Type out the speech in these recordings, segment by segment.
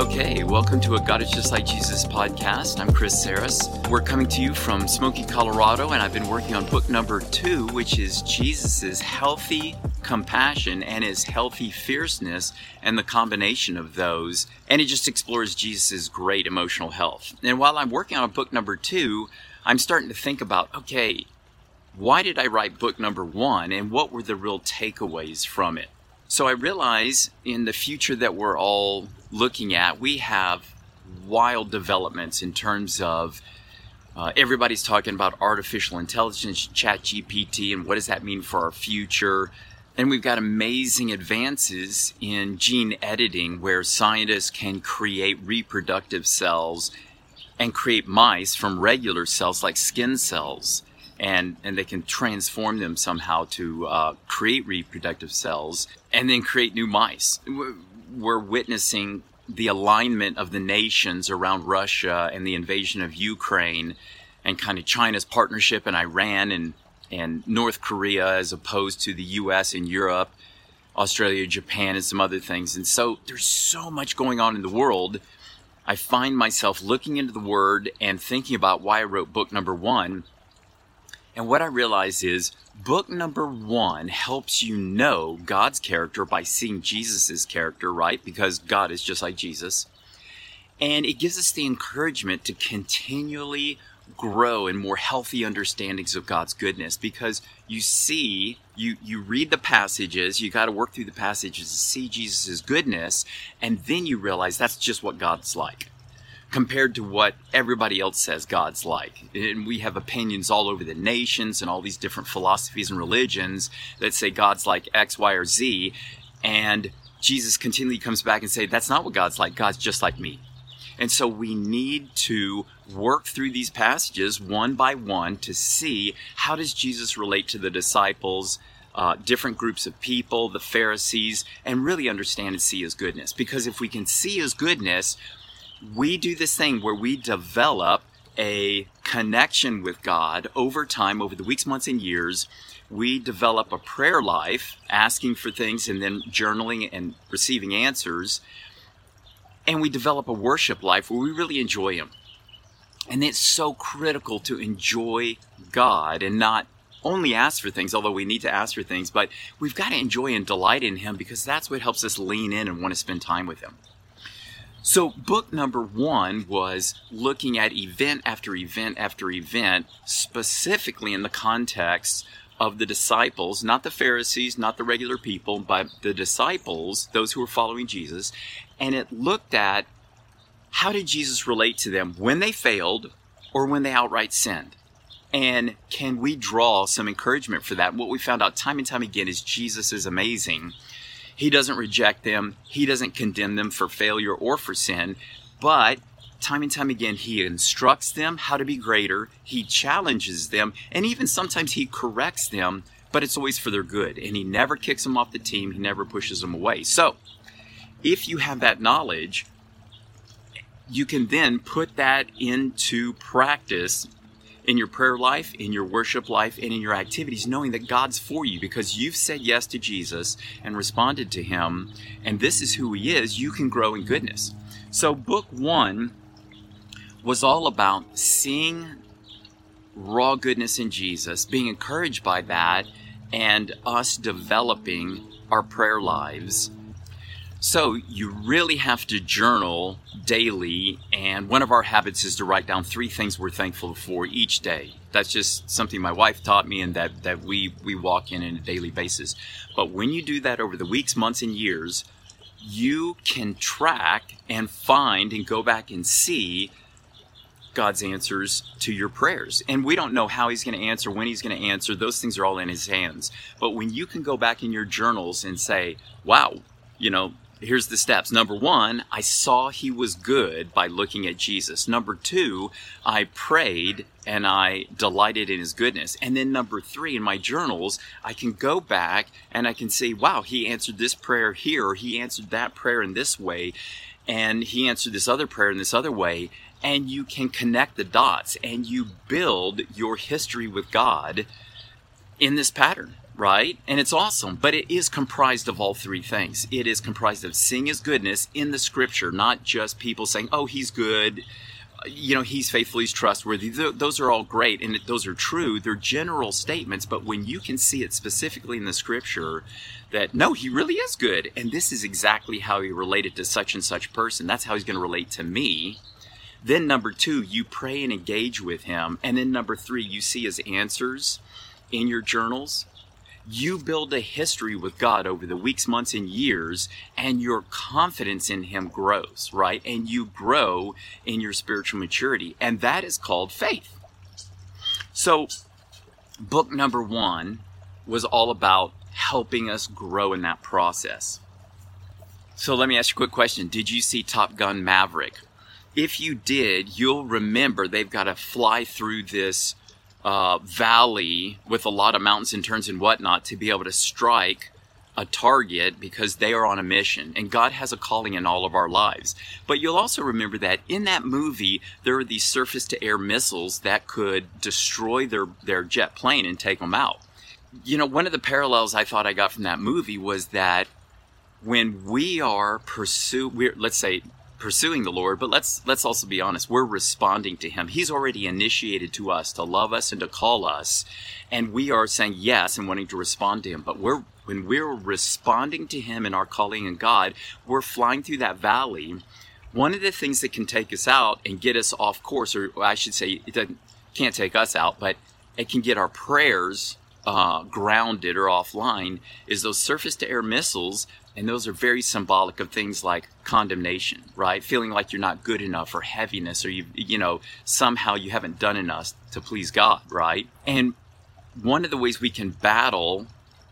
Okay, welcome to a God is Just Like Jesus podcast. I'm Chris Saris. We're coming to you from Smoky, Colorado, and I've been working on book number two, which is Jesus's healthy compassion and his healthy fierceness, and the combination of those. And it just explores Jesus's great emotional health. And while I'm working on book number two, I'm starting to think about okay, why did I write book number one, and what were the real takeaways from it? So I realize in the future that we're all looking at, we have wild developments in terms of uh, everybody's talking about artificial intelligence, chat GPT, and what does that mean for our future? And we've got amazing advances in gene editing where scientists can create reproductive cells and create mice from regular cells like skin cells and and they can transform them somehow to uh, create reproductive cells and then create new mice. We're witnessing the alignment of the nations around Russia and the invasion of Ukraine, and kind of China's partnership in Iran and and North Korea as opposed to the U.S. and Europe, Australia, Japan, and some other things. And so there's so much going on in the world. I find myself looking into the Word and thinking about why I wrote book number one and what I realize is book number one helps you know God's character by seeing Jesus' character, right? Because God is just like Jesus. And it gives us the encouragement to continually grow in more healthy understandings of God's goodness because you see, you, you read the passages, you got to work through the passages to see Jesus' goodness, and then you realize that's just what God's like compared to what everybody else says God's like. And we have opinions all over the nations and all these different philosophies and religions that say God's like X, Y, or Z. And Jesus continually comes back and say, that's not what God's like. God's just like me. And so we need to work through these passages one by one to see how does Jesus relate to the disciples, uh, different groups of people, the Pharisees, and really understand and see his goodness. Because if we can see his goodness, we do this thing where we develop a connection with God over time, over the weeks, months, and years. We develop a prayer life, asking for things and then journaling and receiving answers. And we develop a worship life where we really enjoy Him. And it's so critical to enjoy God and not only ask for things, although we need to ask for things, but we've got to enjoy and delight in Him because that's what helps us lean in and want to spend time with Him. So, book number one was looking at event after event after event, specifically in the context of the disciples, not the Pharisees, not the regular people, but the disciples, those who were following Jesus. And it looked at how did Jesus relate to them when they failed or when they outright sinned? And can we draw some encouragement for that? What we found out time and time again is Jesus is amazing he doesn't reject them. He doesn't condemn them for failure or for sin. But time and time again, he instructs them how to be greater. He challenges them. And even sometimes he corrects them, but it's always for their good. And he never kicks them off the team. He never pushes them away. So if you have that knowledge, you can then put that into practice in your prayer life, in your worship life, and in your activities, knowing that God's for you because you've said yes to Jesus and responded to Him, and this is who He is, you can grow in goodness. So, book one was all about seeing raw goodness in Jesus, being encouraged by that, and us developing our prayer lives so you really have to journal daily, and one of our habits is to write down three things we're thankful for each day. That's just something my wife taught me, and that that we we walk in on a daily basis. But when you do that over the weeks, months, and years, you can track and find and go back and see God's answers to your prayers. And we don't know how He's going to answer, when He's going to answer. Those things are all in His hands. But when you can go back in your journals and say, wow, you know, here's the steps. Number one, I saw he was good by looking at Jesus. Number two, I prayed and I delighted in his goodness. And then number three, in my journals, I can go back and I can say, wow, he answered this prayer here, he answered that prayer in this way, and he answered this other prayer in this other way. And you can connect the dots and you build your history with God in this pattern right? And it's awesome, but it is comprised of all three things. It is comprised of seeing his goodness in the scripture, not just people saying, oh, he's good, you know, he's faithful, he's trustworthy. Th- those are all great and those are true. They're general statements, but when you can see it specifically in the scripture that no, he really is good, and this is exactly how he related to such and such person, that's how he's going to relate to me. Then, number two, you pray and engage with him. And then, number three, you see his answers in your journals you build a history with God over the weeks, months, and years, and your confidence in Him grows, right? And you grow in your spiritual maturity. And that is called faith. So, book number one was all about helping us grow in that process. So, let me ask you a quick question Did you see Top Gun Maverick? If you did, you'll remember they've got to fly through this uh, valley with a lot of mountains and turns and whatnot to be able to strike a target because they are on a mission and God has a calling in all of our lives. But you'll also remember that in that movie, there are these surface to air missiles that could destroy their, their jet plane and take them out. You know, one of the parallels I thought I got from that movie was that when we are pursue, let's say pursuing the Lord, but let's let's also be honest. We're responding to him. He's already initiated to us to love us and to call us, and we are saying yes and wanting to respond to him. But we're when we're responding to him in our calling in God, we're flying through that valley. One of the things that can take us out and get us off course, or I should say, it can't take us out, but it can get our prayers uh, grounded or offline, is those surface to air missiles and those are very symbolic of things like condemnation, right? Feeling like you're not good enough or heaviness or you, you know, somehow you haven't done enough to please God, right? And one of the ways we can battle,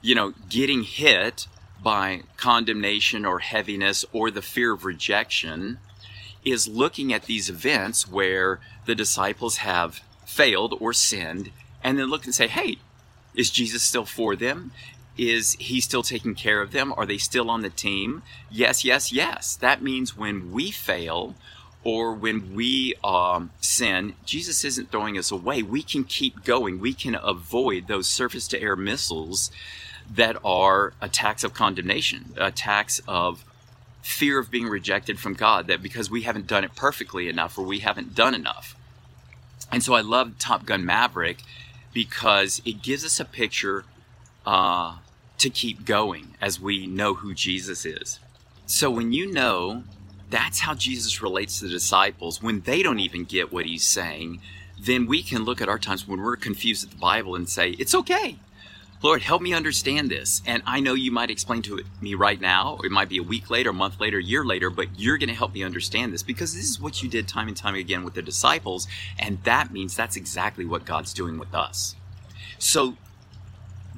you know, getting hit by condemnation or heaviness or the fear of rejection is looking at these events where the disciples have failed or sinned and then look and say, hey, is Jesus still for them? Is he still taking care of them? Are they still on the team? Yes, yes, yes. That means when we fail or when we um, sin, Jesus isn't throwing us away. We can keep going. We can avoid those surface to air missiles that are attacks of condemnation, attacks of fear of being rejected from God, that because we haven't done it perfectly enough or we haven't done enough. And so I love Top Gun Maverick because it gives us a picture uh, to keep going as we know who Jesus is. So when you know that's how Jesus relates to the disciples, when they don't even get what he's saying, then we can look at our times when we're confused at the Bible and say, It's okay. Lord, help me understand this. And I know you might explain to me right now, it might be a week later, a month later, a year later, but you're going to help me understand this because this is what you did time and time again with the disciples. And that means that's exactly what God's doing with us. So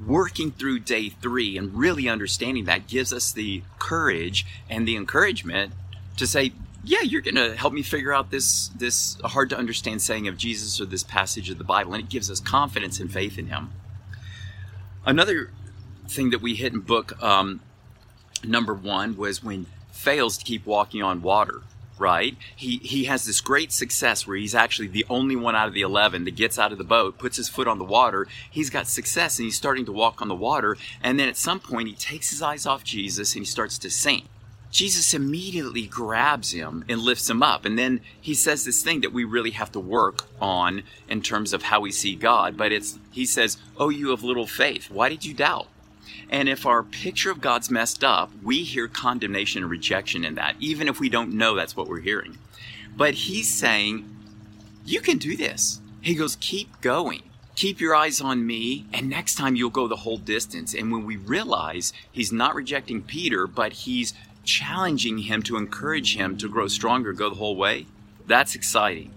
working through day three and really understanding that gives us the courage and the encouragement to say, yeah, you're going to help me figure out this this hard to understand saying of Jesus or this passage of the Bible, and it gives us confidence and faith in Him. Another thing that we hit in book um, number one was when fails to keep walking on water right? He he has this great success where he's actually the only one out of the 11 that gets out of the boat, puts his foot on the water. He's got success and he's starting to walk on the water. And then at some point, he takes his eyes off Jesus and he starts to sink. Jesus immediately grabs him and lifts him up. And then he says this thing that we really have to work on in terms of how we see God. But it's, he says, Oh, you have little faith. Why did you doubt? And if our picture of God's messed up, we hear condemnation and rejection in that, even if we don't know that's what we're hearing. But he's saying, You can do this. He goes, Keep going. Keep your eyes on me, and next time you'll go the whole distance. And when we realize he's not rejecting Peter, but he's challenging him to encourage him to grow stronger, go the whole way, that's exciting.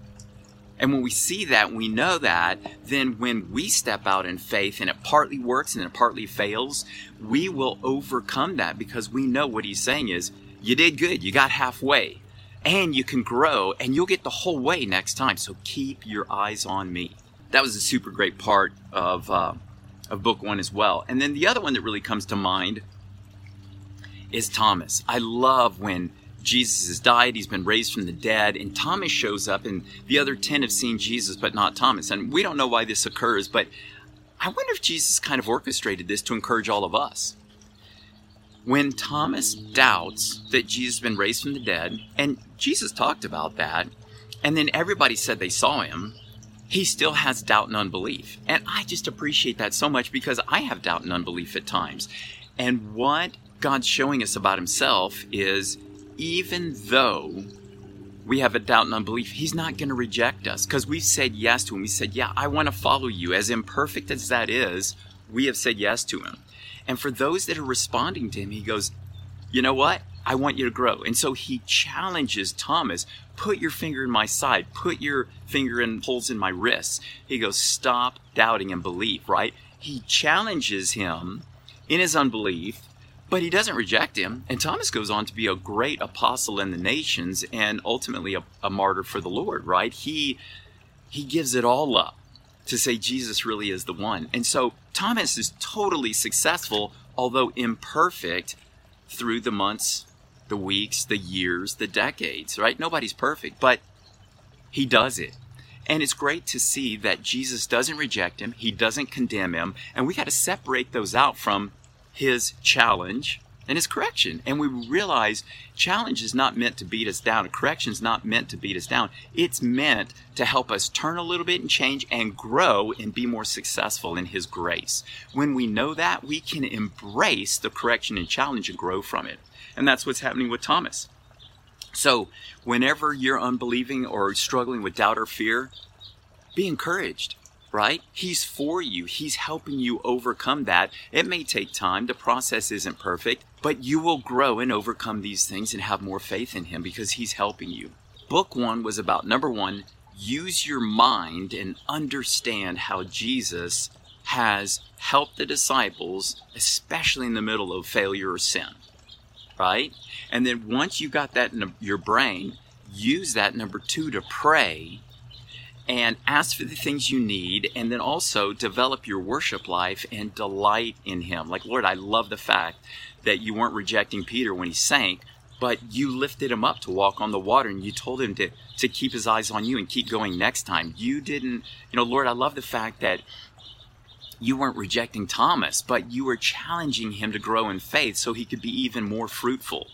And when we see that, we know that, then when we step out in faith and it partly works and it partly fails, we will overcome that because we know what he's saying is, you did good, you got halfway, and you can grow and you'll get the whole way next time. So keep your eyes on me. That was a super great part of, uh, of book one as well. And then the other one that really comes to mind is Thomas. I love when Jesus has died, he's been raised from the dead, and Thomas shows up, and the other 10 have seen Jesus, but not Thomas. And we don't know why this occurs, but I wonder if Jesus kind of orchestrated this to encourage all of us. When Thomas doubts that Jesus has been raised from the dead, and Jesus talked about that, and then everybody said they saw him, he still has doubt and unbelief. And I just appreciate that so much because I have doubt and unbelief at times. And what God's showing us about himself is even though we have a doubt and unbelief, he's not going to reject us because we've said yes to him. We said, Yeah, I want to follow you. As imperfect as that is, we have said yes to him. And for those that are responding to him, he goes, You know what? I want you to grow. And so he challenges Thomas, put your finger in my side, put your finger in holes in my wrists. He goes, stop doubting and believe, right? He challenges him in his unbelief, but he doesn't reject him. And Thomas goes on to be a great apostle in the nations and ultimately a, a martyr for the Lord, right? He he gives it all up to say Jesus really is the one. And so Thomas is totally successful, although imperfect, through the months the weeks, the years, the decades, right? Nobody's perfect, but he does it. And it's great to see that Jesus doesn't reject him, he doesn't condemn him, and we got to separate those out from his challenge and his correction. And we realize challenge is not meant to beat us down. A correction is not meant to beat us down. It's meant to help us turn a little bit and change and grow and be more successful in his grace. When we know that, we can embrace the correction and challenge and grow from it. And that's what's happening with Thomas. So, whenever you're unbelieving or struggling with doubt or fear, be encouraged, right? He's for you. He's helping you overcome that. It may take time. The process isn't perfect, but you will grow and overcome these things and have more faith in Him because He's helping you. Book one was about number one, use your mind and understand how Jesus has helped the disciples, especially in the middle of failure or sin right? And then once you got that in your brain, use that number two to pray and ask for the things you need and then also develop your worship life and delight in him like lord i love the fact that you weren't rejecting peter when he sank but you lifted him up to walk on the water and you told him to, to keep his eyes on you and keep going next time you didn't you know lord i love the fact that you weren't rejecting Thomas, but you were challenging him to grow in faith so he could be even more fruitful.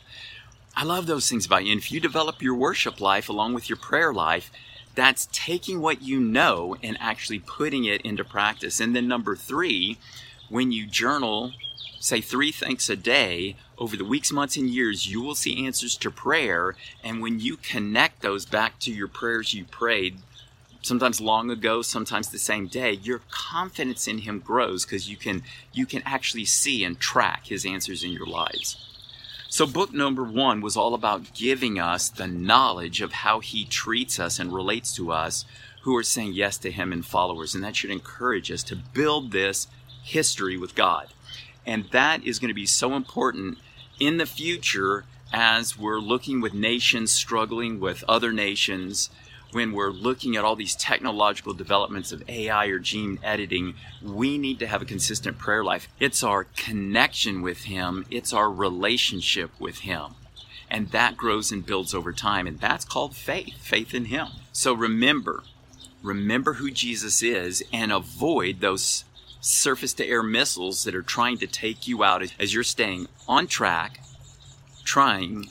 I love those things about you. And if you develop your worship life along with your prayer life, that's taking what you know and actually putting it into practice. And then number three, when you journal, say three thanks a day over the weeks, months, and years, you will see answers to prayer. And when you connect those back to your prayers you prayed, sometimes long ago, sometimes the same day, your confidence in him grows because you can you can actually see and track his answers in your lives. So book number 1 was all about giving us the knowledge of how he treats us and relates to us who are saying yes to him and followers and that should encourage us to build this history with God. And that is going to be so important in the future as we're looking with nations struggling with other nations when we're looking at all these technological developments of AI or gene editing, we need to have a consistent prayer life. It's our connection with Him, it's our relationship with Him. And that grows and builds over time. And that's called faith, faith in Him. So remember, remember who Jesus is and avoid those surface to air missiles that are trying to take you out as you're staying on track, trying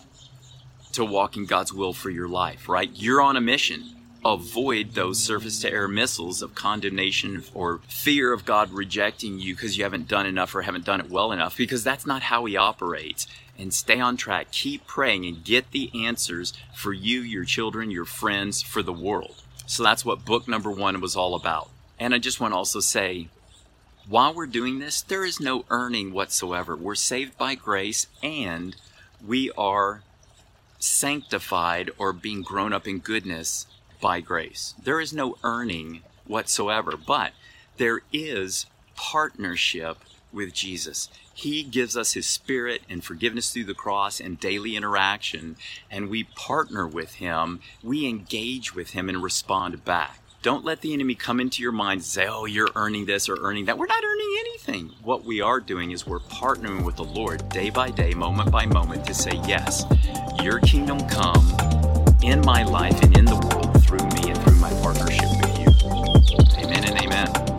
to walk in God's will for your life, right? You're on a mission. Avoid those surface to air missiles of condemnation or fear of God rejecting you because you haven't done enough or haven't done it well enough, because that's not how He operates. And stay on track. Keep praying and get the answers for you, your children, your friends, for the world. So that's what book number one was all about. And I just want to also say, while we're doing this, there is no earning whatsoever. We're saved by grace and we are sanctified or being grown up in goodness by grace. There is no earning whatsoever, but there is partnership with Jesus. He gives us His Spirit and forgiveness through the cross and daily interaction, and we partner with Him. We engage with Him and respond back. Don't let the enemy come into your mind and say, oh, you're earning this or earning that. We're not earning anything. What we are doing is we're partnering with the Lord day by day, moment by moment to say, yes, your kingdom come in my life and in the world through me and through my partnership with you. Amen and amen.